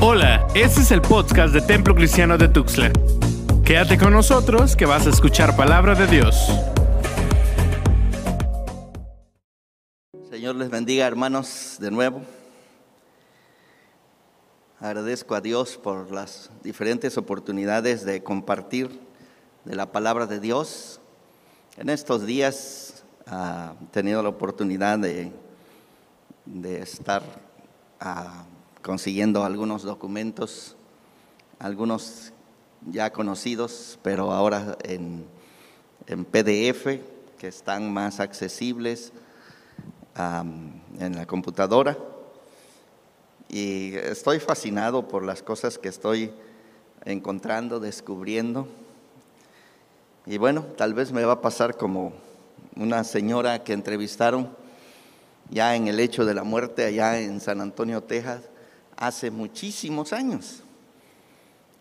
Hola, este es el podcast de Templo Cristiano de Tuxtla. Quédate con nosotros que vas a escuchar palabra de Dios. Señor les bendiga hermanos de nuevo. Agradezco a Dios por las diferentes oportunidades de compartir de la palabra de Dios. En estos días ah, he tenido la oportunidad de, de estar ah, consiguiendo algunos documentos, algunos ya conocidos, pero ahora en, en PDF, que están más accesibles en la computadora. Y estoy fascinado por las cosas que estoy encontrando, descubriendo. Y bueno, tal vez me va a pasar como una señora que entrevistaron ya en el hecho de la muerte allá en San Antonio, Texas, hace muchísimos años.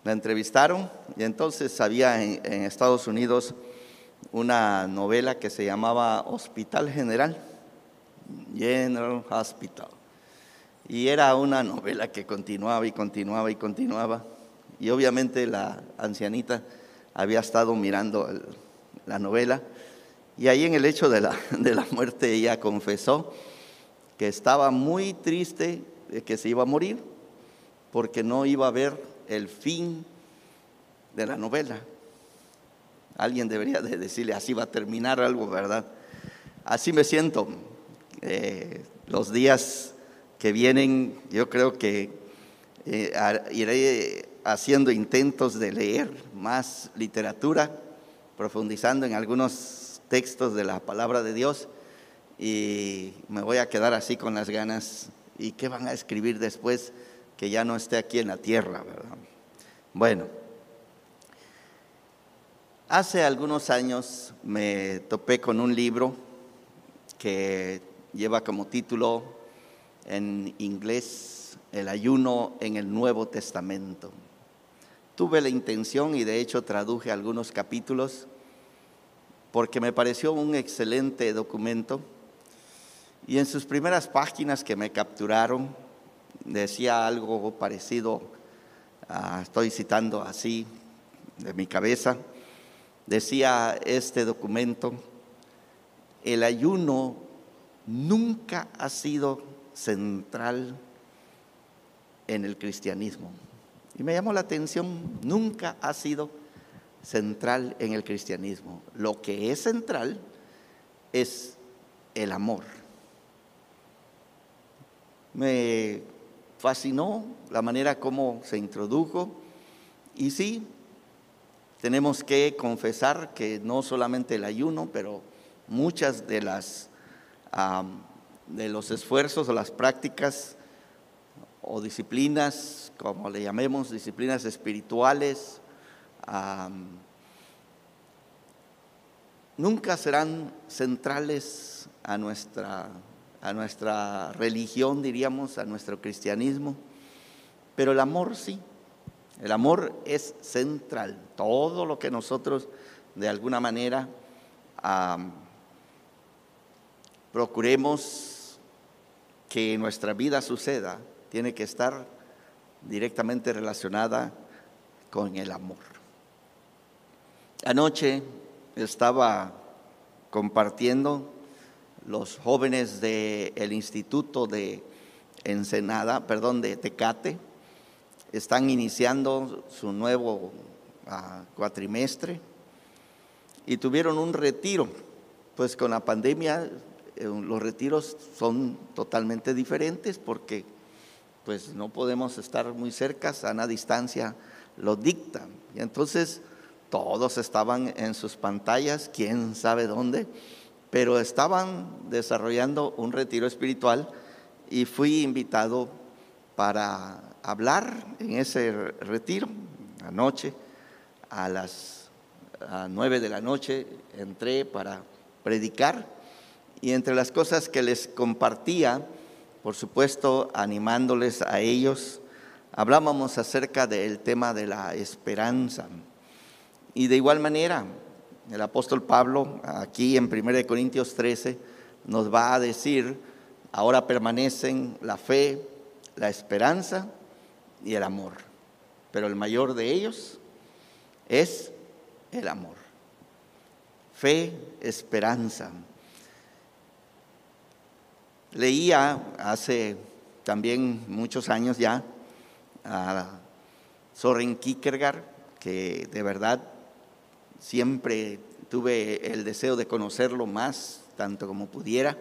La entrevistaron y entonces había en, Estados Unidos una novela que se llamaba Hospital General, General Hospital. Y era una novela que continuaba y continuaba y continuaba. Y obviamente la ancianita había estado mirando la novela y ahí en el hecho de la, de la muerte ella confesó que estaba muy triste de que se iba a morir porque no iba a ver el fin de la novela. Alguien debería de decirle, así va a terminar algo, ¿verdad? Así me siento. Eh, los días que vienen, yo creo que eh, iré haciendo intentos de leer más literatura, profundizando en algunos textos de la palabra de Dios y me voy a quedar así con las ganas. ¿Y qué van a escribir después que ya no esté aquí en la tierra? ¿verdad? Bueno, hace algunos años me topé con un libro que lleva como título en inglés El ayuno en el Nuevo Testamento. Tuve la intención y de hecho traduje algunos capítulos porque me pareció un excelente documento y en sus primeras páginas que me capturaron decía algo parecido, estoy citando así de mi cabeza, decía este documento, el ayuno nunca ha sido central en el cristianismo. Y me llamó la atención, nunca ha sido central en el cristianismo. Lo que es central es el amor me fascinó la manera como se introdujo. Y sí, tenemos que confesar que no solamente el ayuno, pero muchas de las de los esfuerzos o las prácticas o disciplinas, como le llamemos, disciplinas espirituales, nunca serán centrales a nuestra a nuestra religión, diríamos, a nuestro cristianismo, pero el amor sí, el amor es central. Todo lo que nosotros de alguna manera procuremos que nuestra vida suceda, tiene que estar directamente relacionada con el amor. Anoche estaba compartiendo los jóvenes del Instituto de Ensenada, perdón, de Tecate, están iniciando su nuevo ah, cuatrimestre y tuvieron un retiro. Pues con la pandemia eh, los retiros son totalmente diferentes porque pues no podemos estar muy cerca, a una distancia lo dictan. Y entonces todos estaban en sus pantallas, quién sabe dónde, pero estaban desarrollando un retiro espiritual y fui invitado para hablar en ese retiro anoche a las nueve de la noche entré para predicar y entre las cosas que les compartía, por supuesto animándoles a ellos, hablábamos acerca del tema de la esperanza. Y de igual manera, el apóstol Pablo, aquí en 1 Corintios 13, nos va a decir, ahora permanecen la fe, la esperanza y el amor. Pero el mayor de ellos es el amor. Fe, esperanza. Leía hace también muchos años ya a Soren Kierkegaard, que de verdad siempre tuve el deseo de conocerlo más, tanto como pudiera.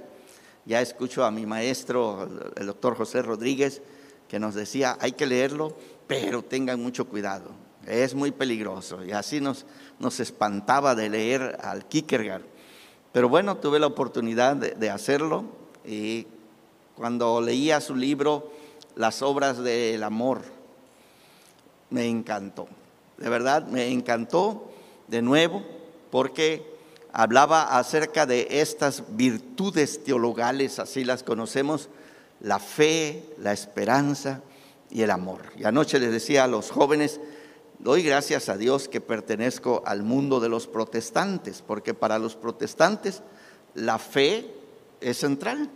Ya escucho a mi maestro, el doctor José Rodríguez, que nos decía, hay que leerlo, pero tengan mucho cuidado, es muy peligroso. Y así nos, nos espantaba de leer al Kierkegaard. Pero bueno, tuve la oportunidad de, de hacerlo y cuando leía su libro, Las obras del amor, me encantó. De verdad, me encantó de nuevo porque hablaba acerca de estas virtudes teologales, así las conocemos, la fe, la esperanza y el amor. Y anoche les decía a los jóvenes, doy gracias a Dios que pertenezco al mundo de los protestantes, porque para los protestantes la fe es central.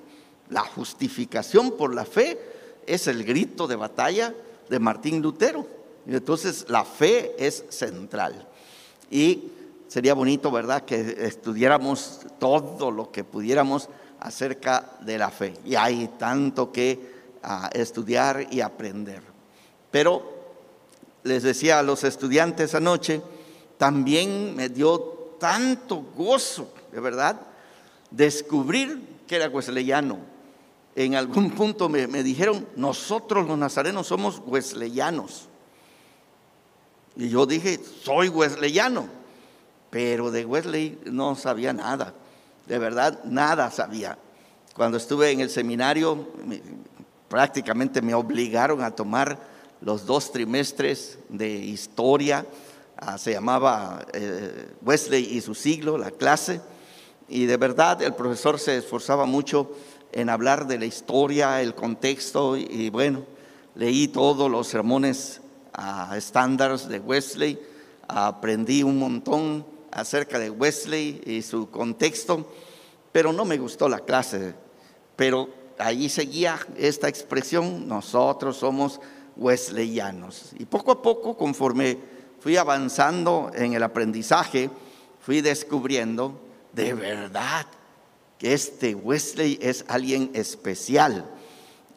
La justificación por la fe es el grito de batalla de Martín Lutero. Y entonces la fe es central. Y sería bonito, ¿verdad?, que estudiáramos todo lo que pudiéramos acerca de la fe. Y hay tanto que ah, estudiar y aprender. Pero les decía a los estudiantes anoche, también me dio tanto gozo, de verdad, descubrir que era wesleyano. En algún punto me, me dijeron, nosotros los nazarenos somos wesleyanos. Y yo dije, soy wesleyano. Pero de Wesley no sabía nada, de verdad nada sabía. Cuando estuve en el seminario, prácticamente me obligaron a tomar los dos trimestres de historia, ah, se llamaba eh, Wesley y su siglo, la clase, y de verdad el profesor se esforzaba mucho en hablar de la historia, el contexto, y, bueno, leí todos los sermones uh, estándares de Wesley, aprendí un montón acerca de Wesley y su contexto, pero no me gustó la clase. Pero ahí seguía esta expresión, nosotros somos wesleyanos. Y poco a poco, conforme fui avanzando en el aprendizaje, fui descubriendo de verdad que este Wesley es alguien especial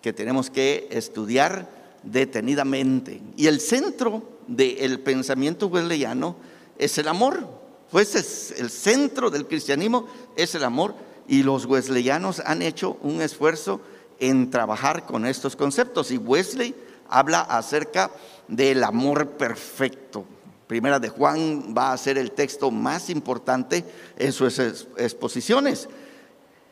que tenemos que estudiar detenidamente. Y el centro del pensamiento wesleyano es el amor. Pues es el centro del cristianismo es el amor y los wesleyanos han hecho un esfuerzo en trabajar con estos conceptos y Wesley habla acerca del amor perfecto. Primera de Juan va a ser el texto más importante en sus exposiciones.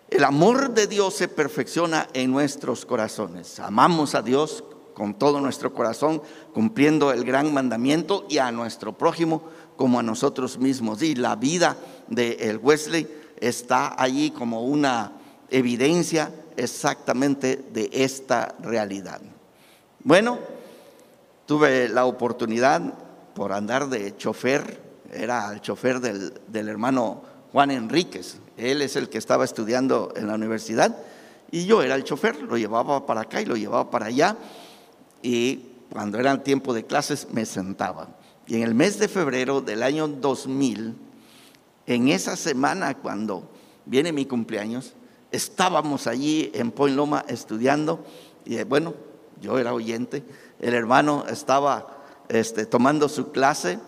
El amor de Dios se perfecciona en nuestros corazones. Amamos a Dios con todo nuestro corazón, cumpliendo el gran mandamiento y a nuestro prójimo como a nosotros mismos. Y la vida de el Wesley está allí como una evidencia exactamente de esta realidad. Bueno, tuve la oportunidad por andar de chofer, era el chofer del, del hermano Juan Enríquez, él es el que estaba estudiando en la universidad y yo era el chofer, lo llevaba para acá y lo llevaba para allá y cuando era tiempo de clases me sentaba. Y en el mes de febrero del año 2000, en esa semana cuando viene mi cumpleaños, estábamos allí en Point Loma estudiando y eh, bueno, yo era oyente, el hermano estaba este, tomando su clase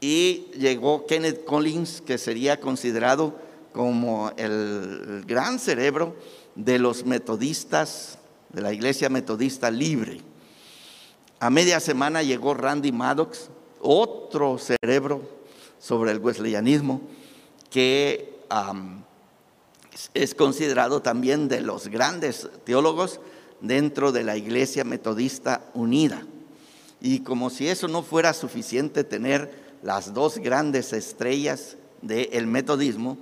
y llegó Kenneth Collins, que sería considerado como el gran cerebro de los metodistas, de la iglesia metodista libre. A media semana llegó Randy Maddox, otro cerebro sobre el wesleyanismo que es considerado también de los grandes teólogos dentro de la Iglesia Metodista Unida. Y como si eso no fuera suficiente tener las dos grandes estrellas del metodismo,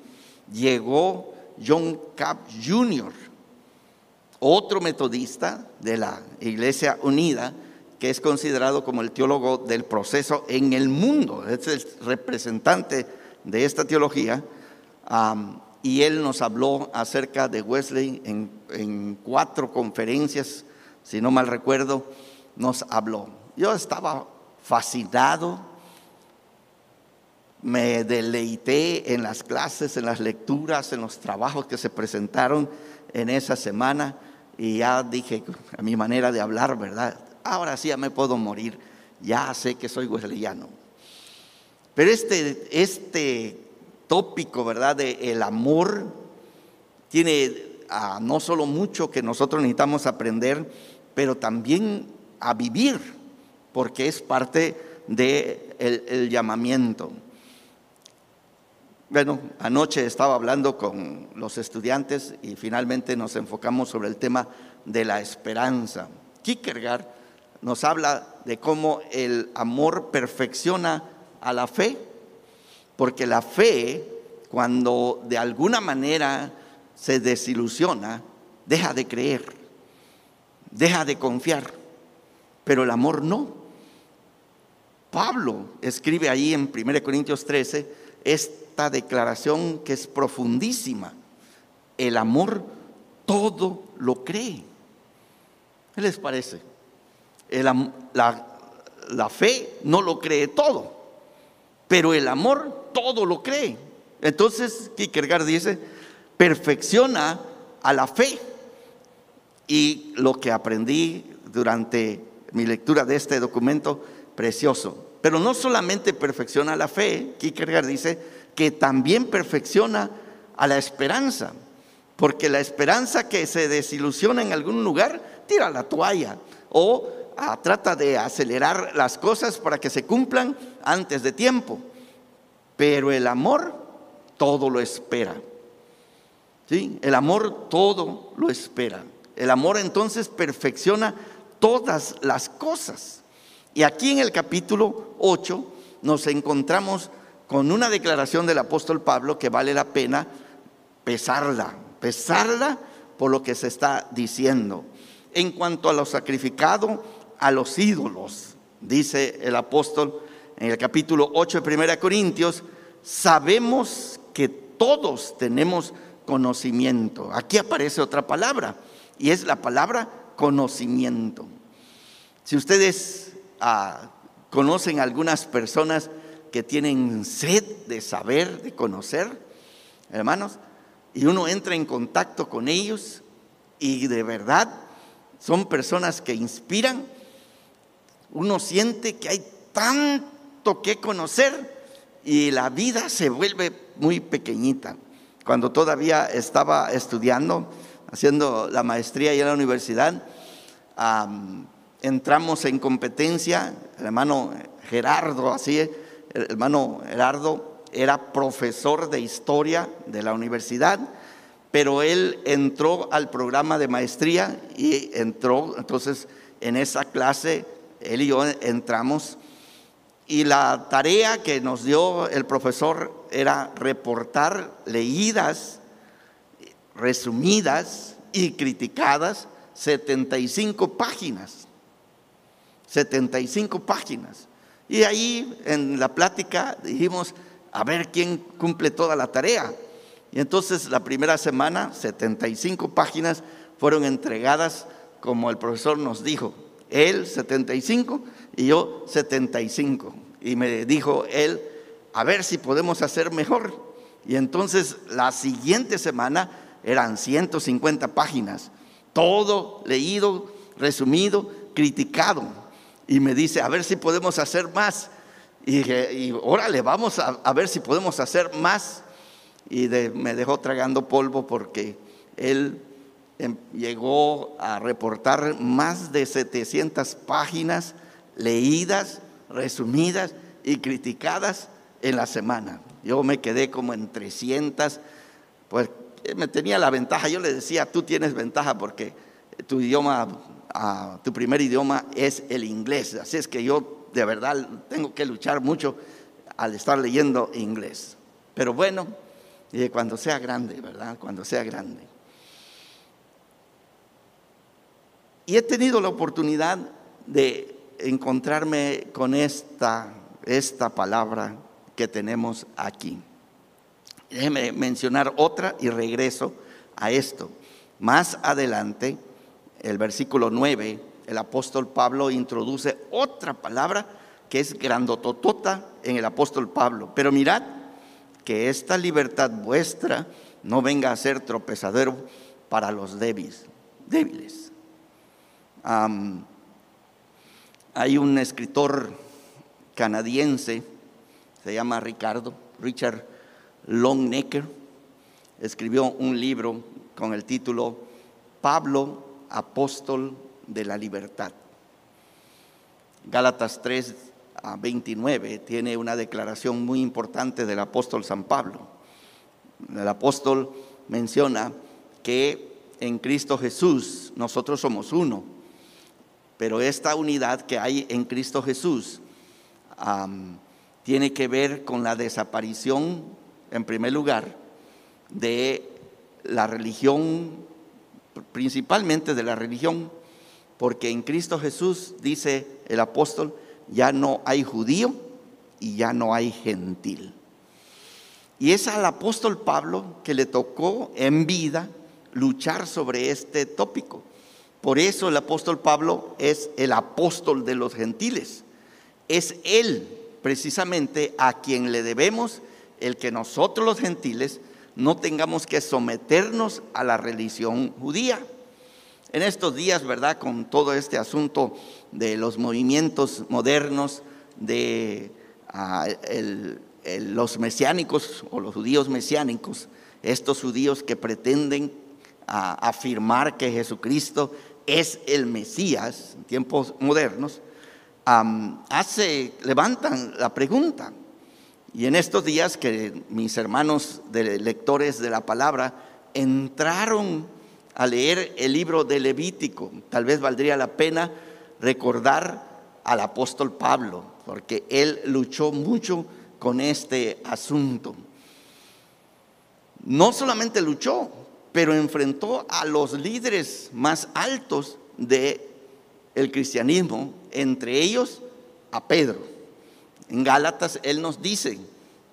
llegó John Capp Jr., otro metodista de la Iglesia Unida, que es considerado como el teólogo del proceso en el mundo, es el representante de esta teología, y él nos habló acerca de Wesley en, cuatro conferencias, si no mal recuerdo, nos habló. Yo estaba fascinado, me deleité en las clases, en las lecturas, en los trabajos que se presentaron en esa semana y ya dije a mi manera de hablar, ¿verdad? Ahora sí ya me puedo morir, ya sé que soy wesleyano. Pero este, este tópico, ¿verdad? De el amor tiene ah, no solo mucho que nosotros necesitamos aprender, pero también a vivir, porque es parte del de el llamamiento. Bueno, anoche estaba hablando con los estudiantes y finalmente nos enfocamos sobre el tema de la esperanza. Kierkegaard nos habla de cómo el amor perfecciona a la fe, porque la fe, cuando de alguna manera se desilusiona, deja de creer, deja de confiar, pero el amor no. Pablo escribe ahí en 1 Corintios 13, esta declaración que es profundísima. El amor todo lo cree. ¿Qué les parece? La, la fe no lo cree todo, pero el amor todo lo cree. Entonces, Kierkegaard dice, perfecciona a la fe. Y lo que aprendí durante mi lectura de este documento precioso pero no solamente perfecciona la fe, Kierkegaard dice que también perfecciona a la esperanza, porque la esperanza que se desilusiona en algún lugar, tira la toalla o ah, trata de acelerar las cosas para que se cumplan antes de tiempo. Pero el amor todo lo espera. ¿Sí? El amor todo lo espera. El amor entonces perfecciona todas las cosas. Y aquí en el capítulo 8 nos encontramos con una declaración del apóstol Pablo que vale la pena pesarla, pesarla por lo que se está diciendo. En cuanto a lo sacrificado a los ídolos, dice el apóstol en el capítulo 8 de 1 Corintios, sabemos que todos tenemos conocimiento. Aquí aparece otra palabra y es la palabra conocimiento. Si ustedes conocen algunas personas que tienen sed de saber, de conocer, hermanos, y uno entra en contacto con ellos y de verdad son personas que inspiran, uno siente que hay tanto que conocer y la vida se vuelve muy pequeñita. Cuando todavía estaba estudiando, haciendo la maestría en la universidad, entramos en competencia, el hermano Gerardo, así, el hermano Gerardo era profesor de historia de la universidad, pero él entró al programa de maestría y entró, entonces en esa clase, él y yo entramos, y la tarea que nos dio el profesor era reportar leídas, resumidas y criticadas 75 páginas. 75 páginas. Y ahí en la plática dijimos, a ver quién cumple toda la tarea. Y entonces la primera semana, 75 páginas fueron entregadas como el profesor nos dijo. Él 75 y yo 75. Y me dijo él, a ver si podemos hacer mejor. Y entonces la siguiente semana eran 150 páginas, todo leído, resumido, criticado y me dice, a ver si podemos hacer más. Y dije, y órale, vamos a, ver si podemos hacer más. Y me dejó tragando polvo porque él llegó a reportar más de 700 páginas leídas, resumidas y criticadas en la semana. Yo me quedé como en 300, pues me tenía la ventaja. Yo le decía, tú tienes ventaja porque tu idioma tu primer idioma es el inglés. Así es que yo de verdad tengo que luchar mucho al estar leyendo inglés. Pero bueno, cuando sea grande, ¿verdad? Cuando sea grande. Y he tenido la oportunidad de encontrarme con esta, esta palabra que tenemos aquí. Déjeme mencionar otra y regreso a esto. Más adelante el versículo 9 el apóstol Pablo introduce otra palabra que es grandototota en el apóstol Pablo. Pero mirad que esta libertad vuestra no venga a ser tropezadero para los débiles. débiles. Hay un escritor canadiense, se llama Ricardo, Richard Longnecker, escribió un libro con el título Pablo, apóstol de la libertad. Gálatas 3 a 29 tiene una declaración muy importante del apóstol San Pablo. El apóstol menciona que en Cristo Jesús nosotros somos uno, pero esta unidad que hay en Cristo Jesús tiene que ver con la desaparición, en primer lugar, de la religión, principalmente de la religión, porque en Cristo Jesús, dice el apóstol, ya no hay judío y ya no hay gentil. Y es al apóstol Pablo que le tocó en vida luchar sobre este tópico. Por eso el apóstol Pablo es el apóstol de los gentiles. Es él precisamente a quien le debemos el que nosotros los gentiles no tengamos que someternos a la religión judía. En estos días, ¿verdad? Con todo este asunto de los movimientos modernos, de ah, los mesiánicos o los judíos mesiánicos, estos judíos que pretenden ah, afirmar que Jesucristo es el Mesías en tiempos modernos, hace, levantan la pregunta. Y en estos días que mis hermanos de lectores de la palabra entraron a leer el libro de Levítico, tal vez valdría la pena recordar al apóstol Pablo, porque él luchó mucho con este asunto. No solamente luchó, pero enfrentó a los líderes más altos del el cristianismo, entre ellos a Pedro. En Gálatas él nos dice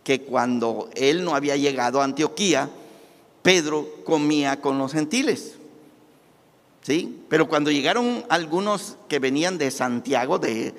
que cuando él no había llegado a Antioquía, Pedro comía con los gentiles. ¿Sí? Pero cuando llegaron algunos que venían de Santiago, de,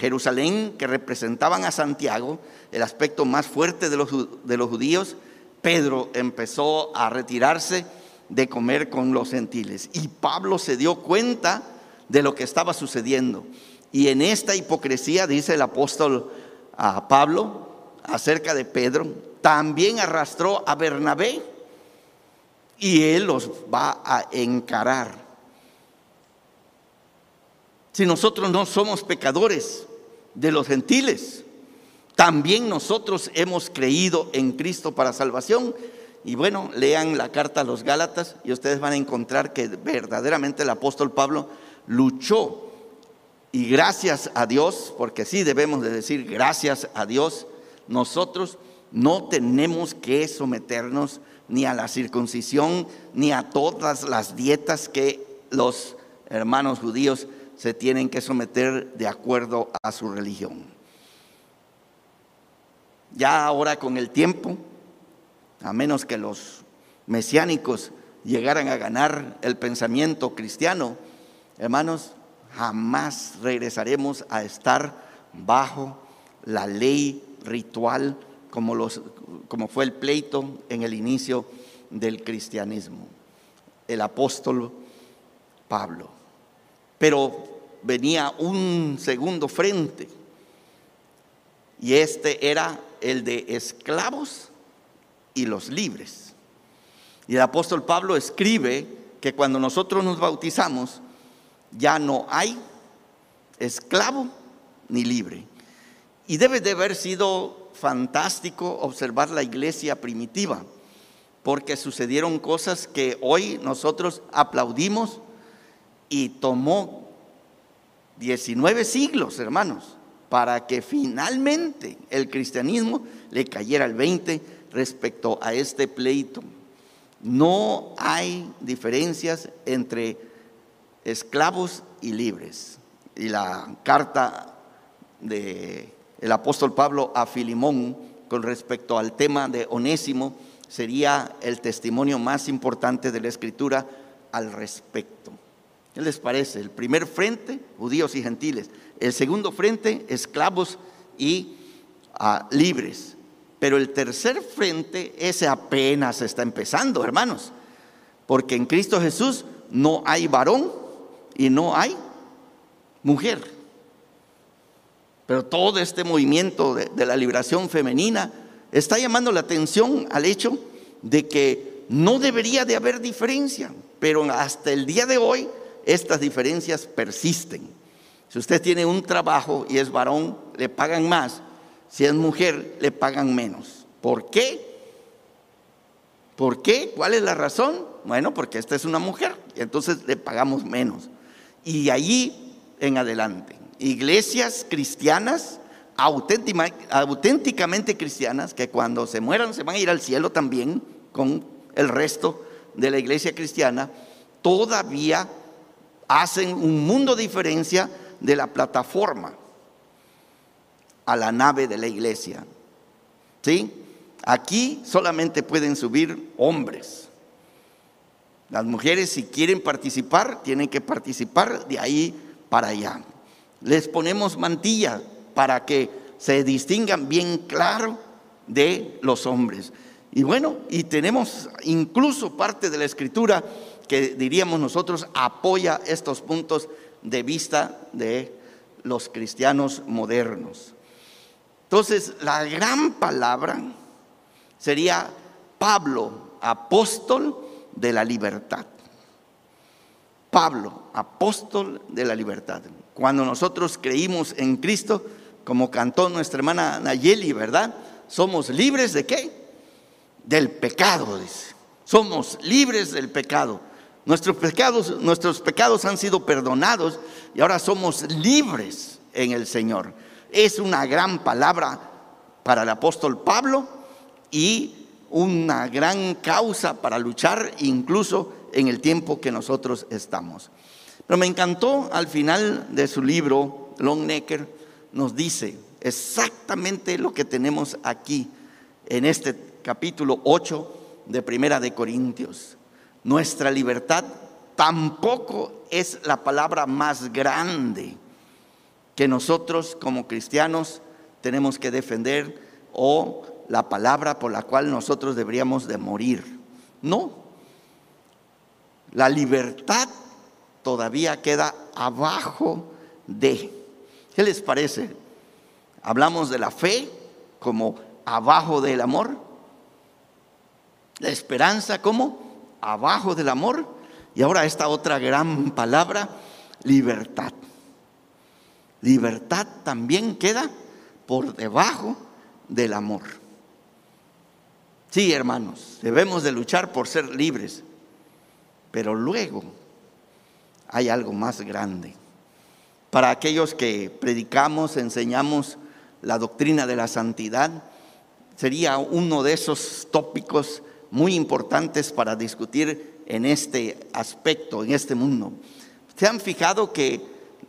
Jerusalén, que representaban a Santiago, el aspecto más fuerte de los, de los judíos, Pedro empezó a retirarse de comer con los gentiles. Y Pablo se dio cuenta de lo que estaba sucediendo. Y en esta hipocresía, dice el apóstol a Pablo, acerca de Pedro, también arrastró a Bernabé y Él los va a encarar. Si nosotros no somos pecadores de los gentiles, también nosotros hemos creído en Cristo para salvación. Y bueno, lean la carta a los Gálatas y ustedes van a encontrar que verdaderamente el apóstol Pablo luchó. Y gracias a Dios, porque sí debemos de decir gracias a Dios, nosotros no tenemos que someternos ni a la circuncisión, ni a todas las dietas que los hermanos judíos se tienen que someter de acuerdo a su religión. Ya ahora con el tiempo, a menos que los mesiánicos llegaran a ganar el pensamiento cristiano, hermanos, jamás regresaremos a estar bajo la ley ritual como, los, como fue el pleito en el inicio del cristianismo, el apóstol Pablo. Pero venía un segundo frente y este era el de esclavos y los libres. Y el apóstol Pablo escribe que cuando nosotros nos bautizamos ya no hay esclavo ni libre. Y debe de haber sido fantástico observar la iglesia primitiva, porque sucedieron cosas que hoy nosotros aplaudimos y tomó 19 siglos, hermanos, para que finalmente el cristianismo le cayera el 20 respecto a este pleito. No hay diferencias entre esclavos y libres. Y la carta de el apóstol Pablo a Filimón con respecto al tema de Onésimo sería el testimonio más importante de la escritura al respecto. ¿Qué les parece? El primer frente, judíos y gentiles. El segundo frente, esclavos y ah, libres. Pero el tercer frente, ese apenas está empezando, hermanos. Porque en Cristo Jesús no hay varón y no hay mujer. Pero todo este movimiento de, de la liberación femenina está llamando la atención al hecho de que no debería de haber diferencia, pero hasta el día de hoy estas diferencias persisten. Si usted tiene un trabajo y es varón, le pagan más. Si es mujer, le pagan menos. ¿Por qué? ¿Por qué? ¿Cuál es la razón? Bueno, porque esta es una mujer y entonces le pagamos menos. Y allí en adelante, iglesias cristianas, auténticamente cristianas, que cuando se mueran se van a ir al cielo también con el resto de la iglesia cristiana, todavía hacen un mundo de diferencia de la plataforma a la nave de la iglesia. ¿Sí? Aquí solamente pueden subir hombres. Las mujeres si quieren participar, tienen que participar de ahí para allá. Les ponemos mantilla para que se distingan bien claro de los hombres. Y bueno, y tenemos incluso parte de la escritura que diríamos nosotros apoya estos puntos de vista de los cristianos modernos. Entonces, la gran palabra sería Pablo, apóstol de la libertad. Pablo, apóstol de la libertad. Cuando nosotros creímos en Cristo, como cantó nuestra hermana Nayeli, ¿verdad? Somos libres de qué? Del pecado, dice. Somos libres del pecado. Nuestros pecados, nuestros pecados han sido perdonados y ahora somos libres en el Señor. Es una gran palabra para el apóstol Pablo y una gran causa para luchar incluso en el tiempo que nosotros estamos. Pero me encantó al final de su libro, Longnecker nos dice exactamente lo que tenemos aquí en este capítulo 8 de Primera de Corintios. Nuestra libertad tampoco es la palabra más grande que nosotros como cristianos tenemos que defender o la palabra por la cual nosotros deberíamos de morir. No. La libertad todavía queda abajo de. ¿Qué les parece? Hablamos de la fe como abajo del amor. La esperanza como abajo del amor. Y ahora esta otra gran palabra, libertad. Libertad también queda por debajo del amor. Sí, hermanos, debemos de luchar por ser libres, pero luego hay algo más grande. Para aquellos que predicamos, enseñamos la doctrina de la santidad, sería uno de esos tópicos muy importantes para discutir en este aspecto, en este mundo. ¿Se han fijado que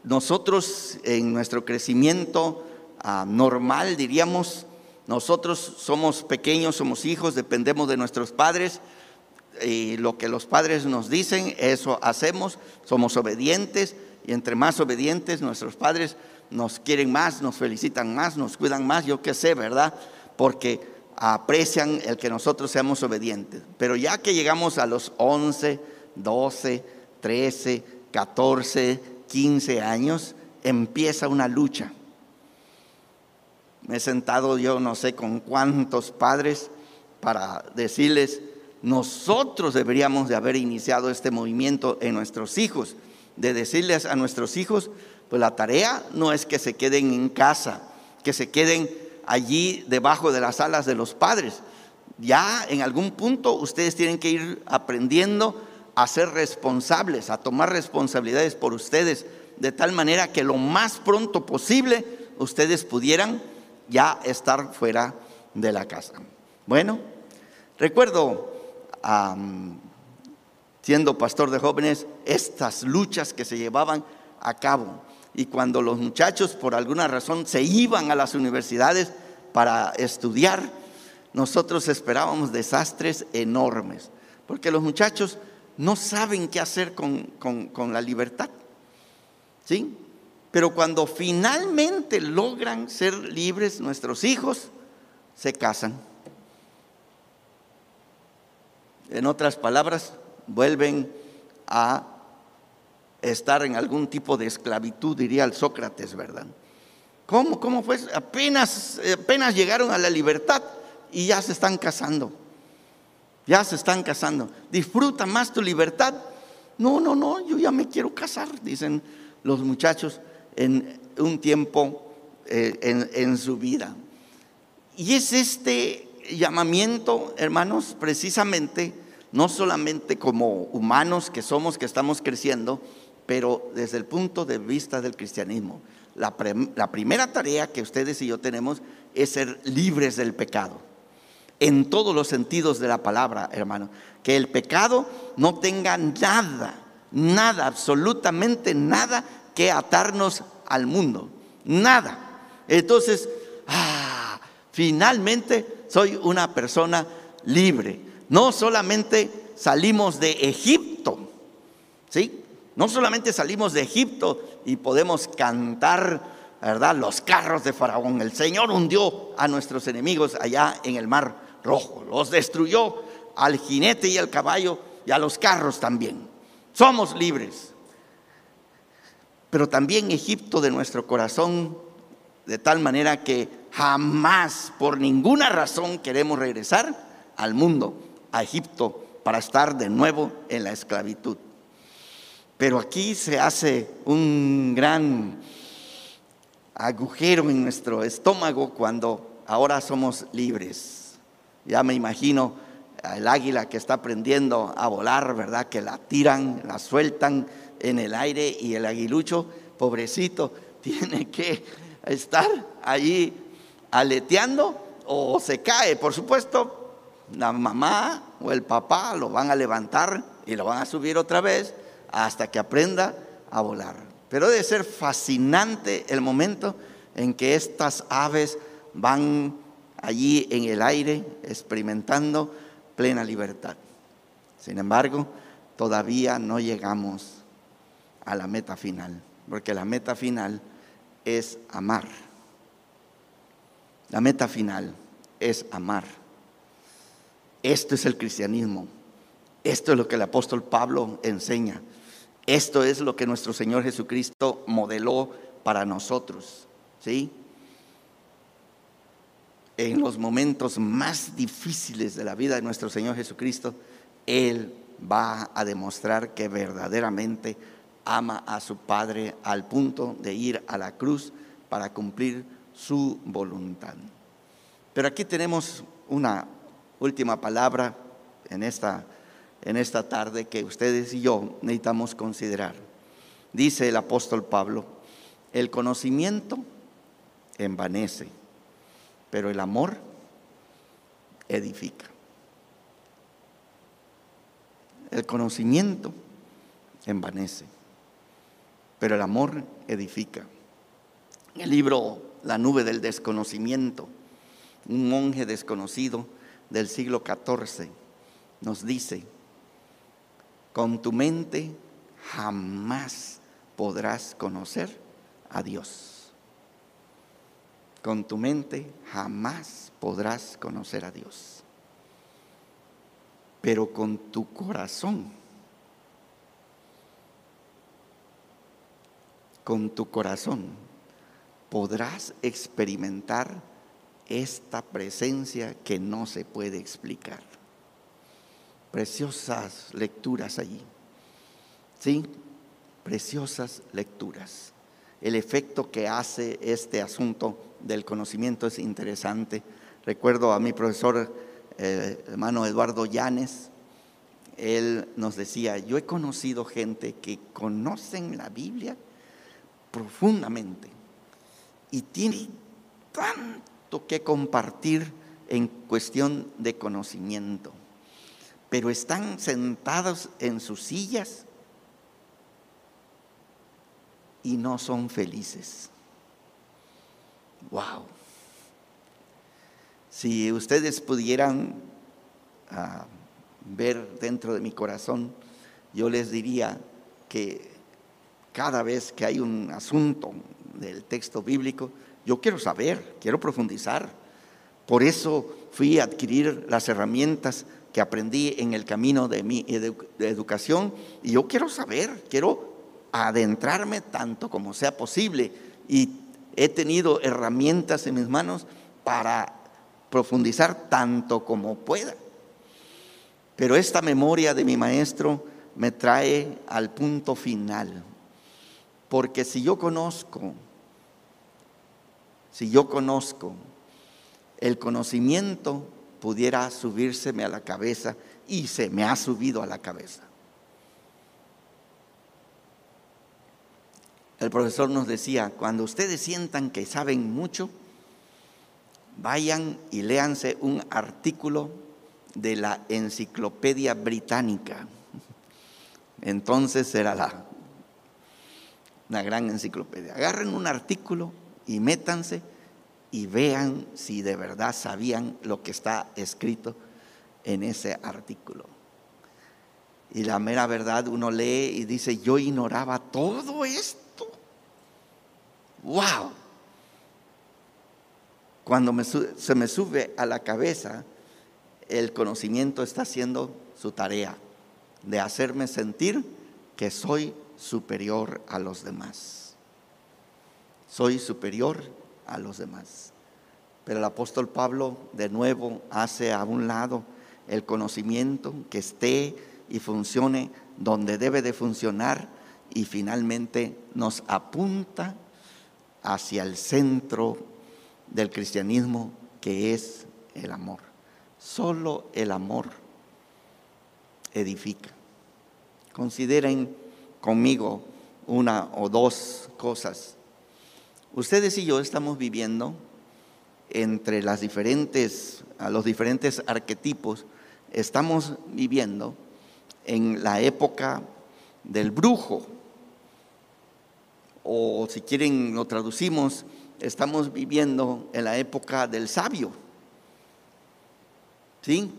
nosotros en nuestro crecimiento ah, normal, diríamos, nosotros somos pequeños, somos hijos, dependemos de nuestros padres y lo que los padres nos dicen, eso hacemos, somos obedientes y entre más obedientes nuestros padres nos quieren más, nos felicitan más, nos cuidan más, yo qué sé, ¿verdad? Porque aprecian el que nosotros seamos obedientes. Pero ya que llegamos a los 11, 12, 13, 14, 15 años, empieza una lucha. Me he sentado yo no sé con cuántos padres para decirles, nosotros deberíamos de haber iniciado este movimiento en nuestros hijos, de decirles a nuestros hijos, pues la tarea no es que se queden en casa, que se queden allí debajo de las alas de los padres. Ya en algún punto ustedes tienen que ir aprendiendo a ser responsables, a tomar responsabilidades por ustedes, de tal manera que lo más pronto posible ustedes pudieran ya estar fuera de la casa. Bueno, recuerdo siendo pastor de jóvenes estas luchas que se llevaban a cabo y cuando los muchachos por alguna razón se iban a las universidades para estudiar, nosotros esperábamos desastres enormes, porque los muchachos no saben qué hacer con, con la libertad. ¿Sí? Pero cuando finalmente logran ser libres, nuestros hijos se casan. En otras palabras, vuelven a estar en algún tipo de esclavitud, diría el Sócrates, ¿verdad? ¿Cómo, cómo fue? Apenas, apenas llegaron a la libertad y ya se están casando. Ya se están casando. Disfruta más tu libertad. No, no, no, yo ya me quiero casar, dicen los muchachos en un tiempo eh, en, en su vida. Y es este llamamiento, hermanos, precisamente, no solamente como humanos que somos, que estamos creciendo, pero desde el punto de vista del cristianismo. La, primera tarea que ustedes y yo tenemos es ser libres del pecado, en todos los sentidos de la palabra, hermano. Que el pecado no tenga nada, nada, absolutamente nada que atarnos al mundo, nada. Entonces, ah, finalmente soy una persona libre. No solamente salimos de Egipto, ¿sí? No solamente salimos de Egipto y podemos cantar, ¿verdad? Los carros de Faraón. El Señor hundió a nuestros enemigos allá en el Mar Rojo. Los destruyó al jinete y al caballo y a los carros también. Somos libres. Pero también Egipto de nuestro corazón, de tal manera que jamás, por ninguna razón, queremos regresar al mundo, a Egipto, para estar de nuevo en la esclavitud. Pero aquí se hace un gran agujero en nuestro estómago cuando ahora somos libres. Ya me imagino el águila que está aprendiendo a volar, ¿verdad? Que la tiran, la sueltan en el aire y el aguilucho, pobrecito, tiene que estar allí aleteando o se cae. Por supuesto, la mamá o el papá lo van a levantar y lo van a subir otra vez hasta que aprenda a volar. Pero debe ser fascinante el momento en que estas aves van allí en el aire experimentando plena libertad. Sin embargo, todavía no llegamos a la meta final, porque la meta final es amar. La meta final es amar. Esto es el cristianismo. Esto es lo que el apóstol Pablo enseña. Esto es lo que nuestro Señor Jesucristo modeló para nosotros, ¿sí? En los momentos más difíciles de la vida de nuestro Señor Jesucristo, Él va a demostrar que verdaderamente ama a su Padre al punto de ir a la cruz para cumplir su voluntad. Pero aquí tenemos una última palabra en esta en esta tarde que ustedes y yo necesitamos considerar. Dice el apóstol Pablo, el conocimiento envanece, pero el amor edifica. El conocimiento envanece, pero el amor edifica. el libro La nube del desconocimiento, un monje desconocido del siglo XIV nos dice, con tu mente jamás podrás conocer a Dios. Con tu mente jamás podrás conocer a Dios. Pero con tu corazón, con tu corazón, podrás experimentar esta presencia que no se puede explicar preciosas lecturas allí. ¿Sí? Preciosas lecturas. El efecto que hace este asunto del conocimiento es interesante. Recuerdo a mi profesor, eh, hermano Eduardo Llanes, él nos decía, yo he conocido gente que conocen la Biblia profundamente y tiene tanto que compartir en cuestión de conocimiento pero están sentados en sus sillas y no son felices. Wow. Si ustedes pudieran ah, ver dentro de mi corazón yo les diría que cada vez que hay un asunto del texto bíblico, yo quiero saber, quiero profundizar. Por eso fui a adquirir las herramientas que aprendí en el camino de mi educación y yo quiero saber, quiero adentrarme tanto como sea posible y he tenido herramientas en mis manos para profundizar tanto como pueda. Pero esta memoria de mi maestro me trae al punto final. Porque si yo conozco, si yo conozco, el conocimiento pudiera subírseme a la cabeza y se me ha subido a la cabeza. El profesor nos decía, cuando ustedes sientan que saben mucho, vayan y léanse un artículo de la Enciclopedia Británica. Entonces era la, una gran enciclopedia. Agarren un artículo y métanse y vean si de verdad sabían lo que está escrito en ese artículo. Y la mera verdad uno lee y dice, yo ignoraba todo esto. ¡Wow! Cuando se me sube a la cabeza, el conocimiento está haciendo su tarea de hacerme sentir que soy superior a los demás. Soy superior a los demás. Pero el apóstol Pablo de nuevo hace a un lado el conocimiento que esté y funcione donde debe de funcionar y finalmente nos apunta hacia el centro del cristianismo que es el amor. Solo el amor edifica. Consideren conmigo una o dos cosas. Ustedes y yo estamos viviendo entre los diferentes arquetipos, estamos viviendo en la época del brujo, o si quieren lo traducimos, estamos viviendo en la época del sabio, ¿sí?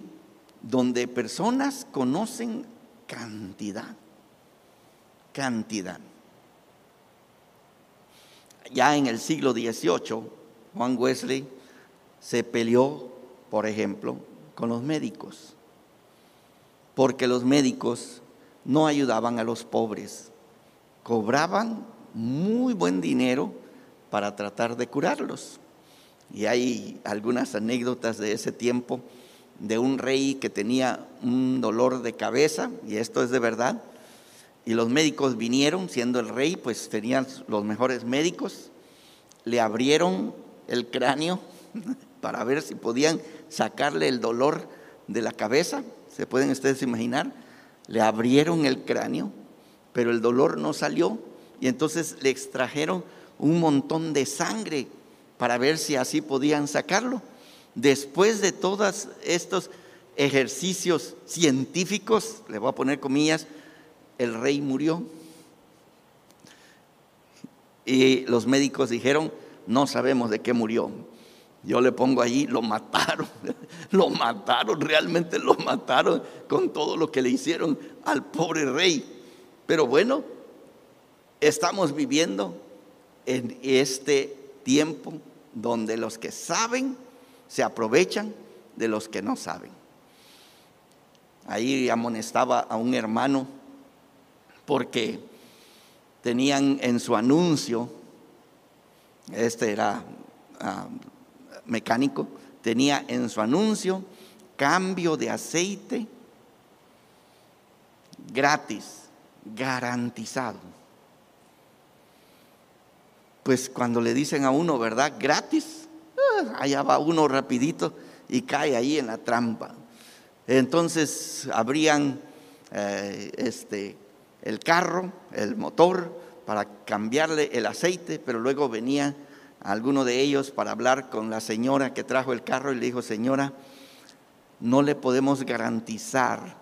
Donde personas conocen cantidad, cantidad. Ya en el siglo XVIII, Juan Wesley se peleó, por ejemplo, con los médicos, porque los médicos no ayudaban a los pobres, cobraban muy buen dinero para tratar de curarlos. Y hay algunas anécdotas de ese tiempo de un rey que tenía un dolor de cabeza, y esto es de verdad, y los médicos vinieron, siendo el rey, pues tenían los mejores médicos, le abrieron el cráneo para ver si podían sacarle el dolor de la cabeza, se pueden ustedes imaginar, le abrieron el cráneo, pero el dolor no salió, y entonces le extrajeron un montón de sangre para ver si así podían sacarlo. Después de todos estos ejercicios científicos, le voy a poner comillas, el rey murió. Y los médicos dijeron, no sabemos de qué murió. Yo le pongo allí, lo mataron, lo mataron, realmente lo mataron con todo lo que le hicieron al pobre rey. Pero bueno, estamos viviendo en este tiempo donde los que saben se aprovechan de los que no saben. Ahí amonestaba a un hermano porque tenían en su anuncio, este era ah, mecánico, tenía en su anuncio cambio de aceite gratis, garantizado pues cuando le dicen a uno, ¿verdad? Gratis, ah, allá va uno rapidito y cae ahí en la trampa. Entonces abrían eh, este, el carro, el motor, para cambiarle el aceite, pero luego venía alguno de ellos para hablar con la señora que trajo el carro y le dijo, señora, no le podemos garantizar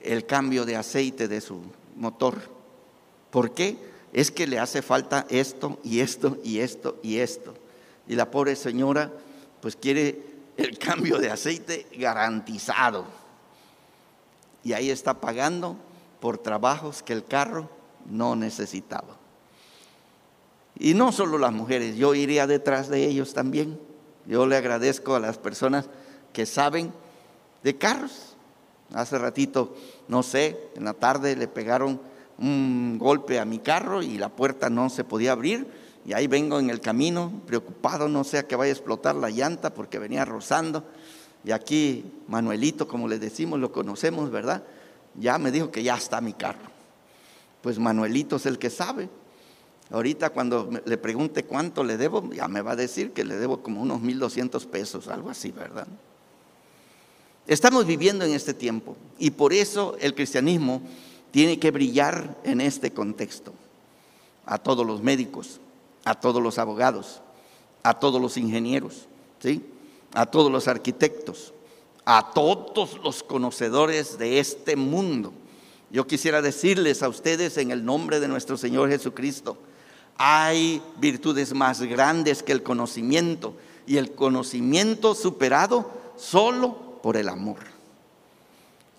el cambio de aceite de su motor. ¿Por qué? es que le hace falta esto y esto y esto y esto. Y la pobre señora pues quiere el cambio de aceite garantizado. y ahí está pagando por trabajos que el carro no necesitaba. Y no solo las mujeres, yo iría detrás de ellos también. Yo le agradezco a las personas que saben de carros. Hace ratito, no sé, en la tarde le pegaron un golpe a mi carro y la puerta no se podía abrir. Y ahí vengo en el camino, preocupado, no sé a que vaya a explotar la llanta porque venía rozando. Y aquí Manuelito, como le decimos, lo conocemos, ¿verdad? Ya me dijo que ya está mi carro. Pues Manuelito es el que sabe. Ahorita cuando le pregunte cuánto le debo, ya me va a decir que le debo como unos 1.200 pesos, algo así, ¿verdad? Estamos viviendo en este tiempo y por eso el cristianismo tiene que brillar en este contexto. A todos los médicos, a todos los abogados, a todos los ingenieros, ¿sí? a todos los arquitectos, a todos los conocedores de este mundo. Yo quisiera decirles a ustedes en el nombre de nuestro Señor Jesucristo, hay virtudes más grandes que el conocimiento y el conocimiento superado solo por el amor.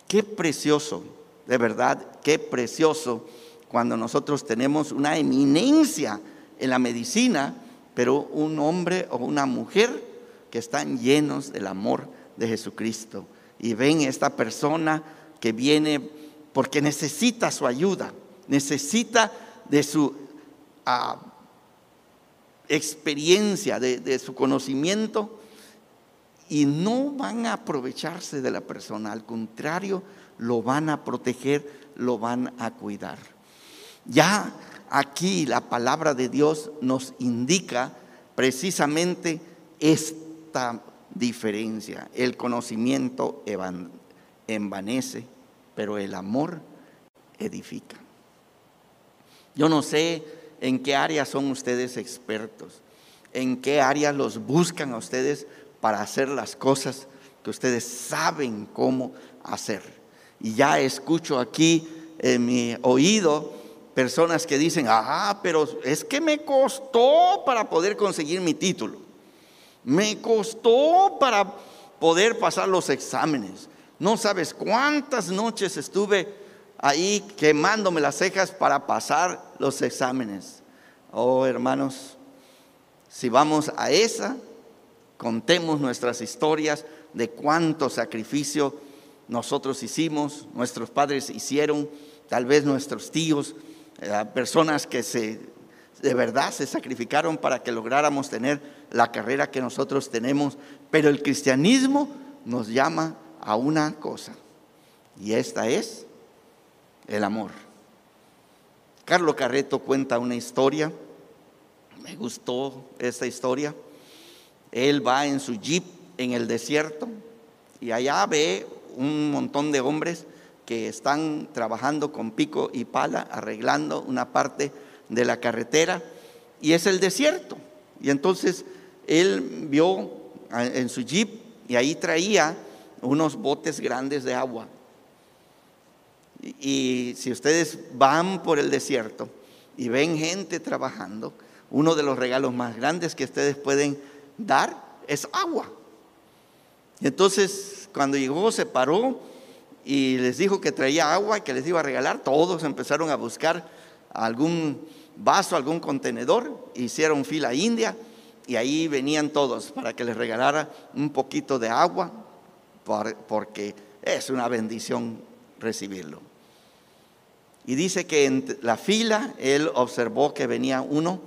Qué precioso, de verdad, qué precioso cuando nosotros tenemos una eminencia en la medicina, pero un hombre o una mujer que están llenos del amor de Jesucristo y ven esta persona que viene porque necesita su ayuda, necesita de su experiencia, de, su conocimiento, y no van a aprovecharse de la persona, al contrario, lo van a proteger, lo van a cuidar. Ya aquí la palabra de Dios nos indica precisamente esta diferencia. El conocimiento envanece, pero el amor edifica. Yo no sé en qué áreas son ustedes expertos, en qué áreas los buscan a ustedes para hacer las cosas que ustedes saben cómo hacer. Y ya escucho aquí en mi oído personas que dicen, ah, pero es que me costó para poder conseguir mi título. Me costó para poder pasar los exámenes. No sabes cuántas noches estuve ahí quemándome las cejas para pasar los exámenes. Oh, hermanos, si vamos a esa, contemos nuestras historias de cuánto sacrificio nosotros hicimos, nuestros padres hicieron, tal vez nuestros tíos, eh, personas que se de verdad se sacrificaron para que lográramos tener la carrera que nosotros tenemos, pero el cristianismo nos llama a una cosa, y esta es el amor. Carlos Carreto cuenta una historia, me gustó esta historia. Él va en su jeep en el desierto y allá ve un montón de hombres que están trabajando con pico y pala, arreglando una parte de la carretera y es el desierto. Y entonces él vio en su jeep y ahí traía unos botes grandes de agua. Y, si ustedes van por el desierto y ven gente trabajando, uno de los regalos más grandes que ustedes pueden dar es agua. Y entonces cuando llegó se paró y les dijo que traía agua y que les iba a regalar. Todos empezaron a buscar algún vaso, algún contenedor, hicieron fila india y ahí venían todos para que les regalara un poquito de agua porque es una bendición recibirlo. Y dice que en la fila él observó que venía uno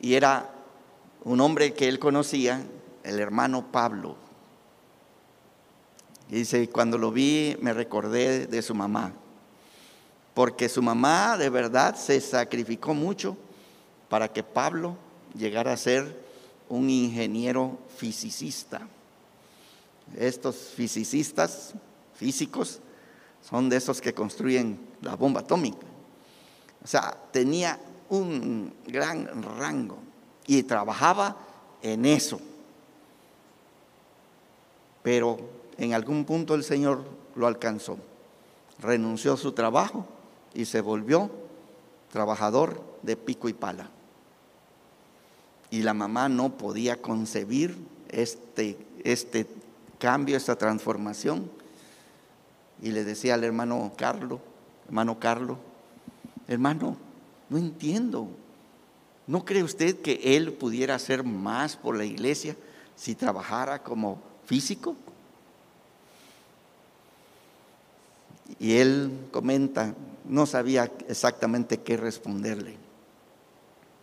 y era un hombre que él conocía, el hermano Pablo. Y dice, cuando lo vi me recordé de su mamá, porque su mamá de verdad se sacrificó mucho para que Pablo llegara a ser un ingeniero fisicista. Estos fisicistas físicos son de esos que construyen la bomba atómica. O sea, tenía un gran rango y trabajaba en eso. Pero en algún punto el Señor lo alcanzó. Renunció a su trabajo y se volvió trabajador de pico y pala. Y la mamá no podía concebir este, este cambio, esta transformación y le decía al hermano Carlos, hermano Carlos, hermano, no entiendo. ¿No cree usted que él pudiera hacer más por la iglesia si trabajara como físico? Y él comenta, no sabía exactamente qué responderle.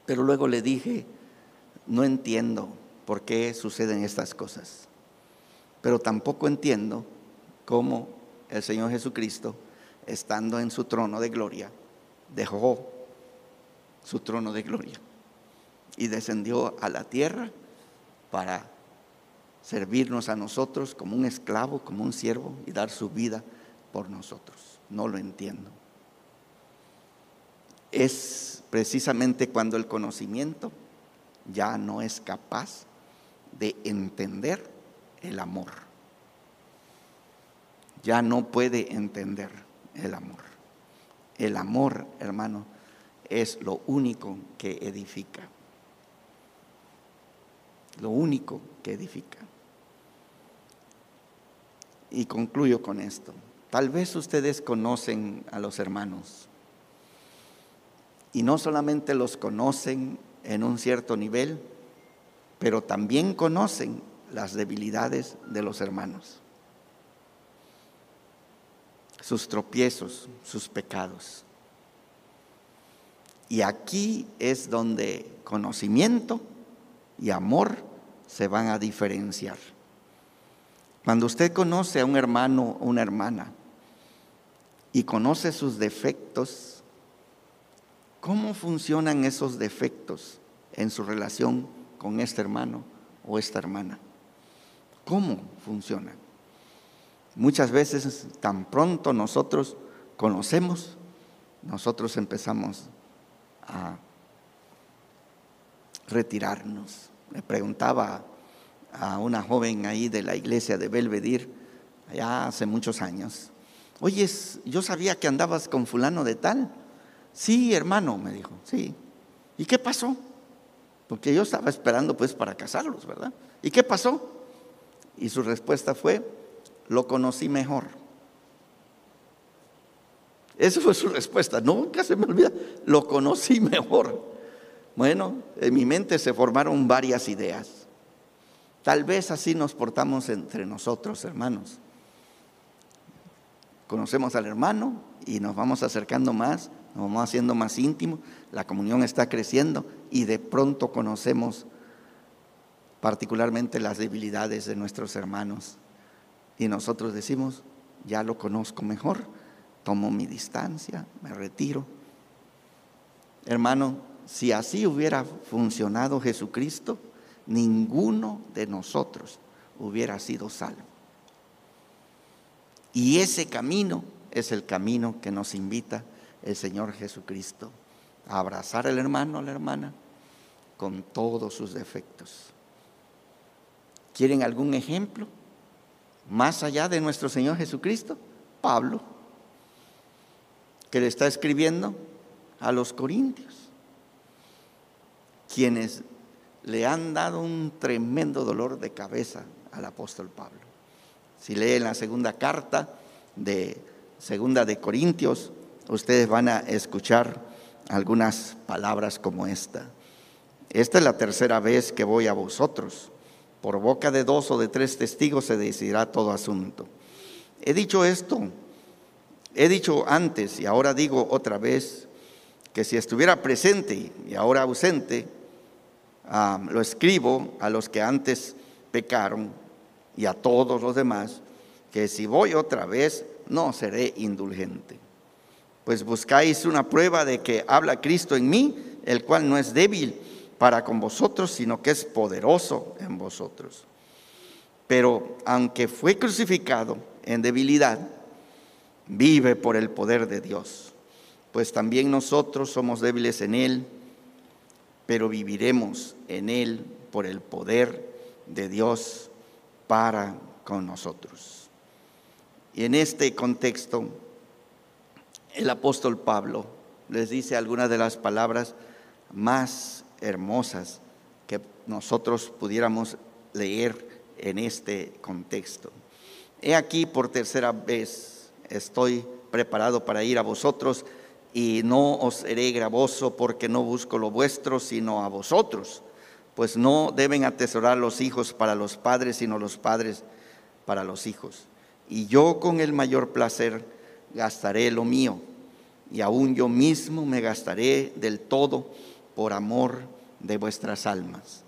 Pero luego le dije, no entiendo por qué suceden estas cosas. Pero tampoco entiendo cómo el Señor Jesucristo, estando en su trono de gloria, dejó su trono de gloria y descendió a la tierra para servirnos a nosotros como un esclavo, como un siervo y dar su vida por nosotros. No lo entiendo. Es precisamente cuando el conocimiento ya no es capaz de entender el amor. Ya no puede entender el amor. El amor, hermano, es lo único que edifica. Lo único que edifica. Y concluyo con esto. Tal vez ustedes conocen a los hermanos y no solamente los conocen en un cierto nivel, pero también conocen las debilidades de los hermanos, sus tropiezos, sus pecados. Y aquí es donde conocimiento y amor se van a diferenciar. Cuando usted conoce a un hermano o una hermana y conoce sus defectos, ¿cómo funcionan esos defectos en su relación con este hermano o esta hermana? ¿Cómo funcionan? Muchas veces tan pronto nosotros conocemos, nosotros empezamos a retirarnos. Le preguntaba a una joven ahí de la iglesia de Belvedere, allá hace muchos años, oye, yo sabía que andabas con fulano de tal. Sí, hermano, me dijo, sí. ¿Y qué pasó? Porque yo estaba esperando pues para casarlos, ¿verdad? ¿Y qué pasó? Y su respuesta fue, lo conocí mejor. Esa fue su respuesta. Nunca se me olvida, lo conocí mejor. Bueno, en mi mente se formaron varias ideas. Tal vez así nos portamos entre nosotros, hermanos. Conocemos al hermano y nos vamos acercando más, nos vamos haciendo más íntimos, la comunión está creciendo y de pronto conocemos particularmente las debilidades de nuestros hermanos. Y nosotros decimos, ya lo conozco mejor, tomo mi distancia, me retiro. Hermano, si así hubiera funcionado Jesucristo, ninguno de nosotros hubiera sido salvo. Y ese camino es el camino que nos invita el Señor Jesucristo abrazar al hermano, a la hermana, con todos sus defectos. ¿Quieren algún ejemplo? Más allá de nuestro Señor Jesucristo, Pablo, que le está escribiendo a los corintios, quienes le han dado un tremendo dolor de cabeza al apóstol Pablo. Si leen la segunda carta de segunda de Corintios, ustedes van a escuchar algunas palabras como esta. Esta es la tercera vez que voy a vosotros. Por boca de dos o de tres testigos se decidirá todo asunto. He dicho esto, he dicho antes y ahora digo otra vez que si estuviera presente y ahora ausente, lo escribo a los que antes pecaron y a todos los demás, que si voy otra vez no seré indulgente. Pues buscáis una prueba de que habla Cristo en mí, el cual no es débil para con vosotros, sino que es poderoso en vosotros. Pero aunque fue crucificado en debilidad, vive por el poder de Dios. Pues también nosotros somos débiles en Él pero viviremos en Él por el poder de Dios para con nosotros. Y en este contexto, el apóstol Pablo les dice algunas de las palabras más hermosas que nosotros pudiéramos leer en este contexto. He aquí por tercera vez estoy preparado para ir a vosotros y no os seré gravoso porque no busco lo vuestro, sino a vosotros. Pues no deben atesorar los hijos para los padres, sino los padres para los hijos. Y yo con el mayor placer gastaré lo mío, y aún yo mismo me gastaré del todo por amor de vuestras almas,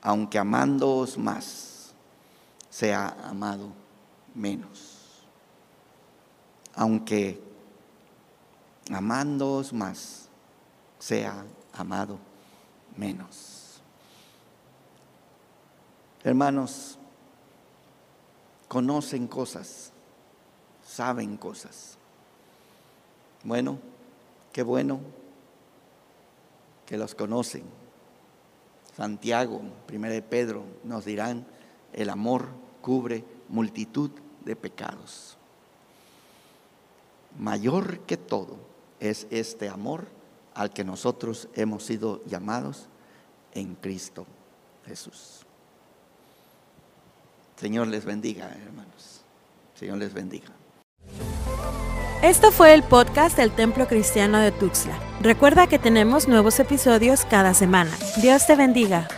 aunque amándoos más, sea amado menos. Aunque amándoos más, sea amado menos. Hermanos, conocen cosas, saben cosas. Bueno, qué bueno que los conocen. Santiago, 1 de Pedro, nos dirán, el amor cubre multitud de pecados. Mayor que todo es este amor al que nosotros hemos sido llamados en Cristo Jesús. Señor les bendiga, hermanos. Señor les bendiga. Esto fue el podcast del Templo Cristiano de Tuxtla. Recuerda que tenemos nuevos episodios cada semana. Dios te bendiga.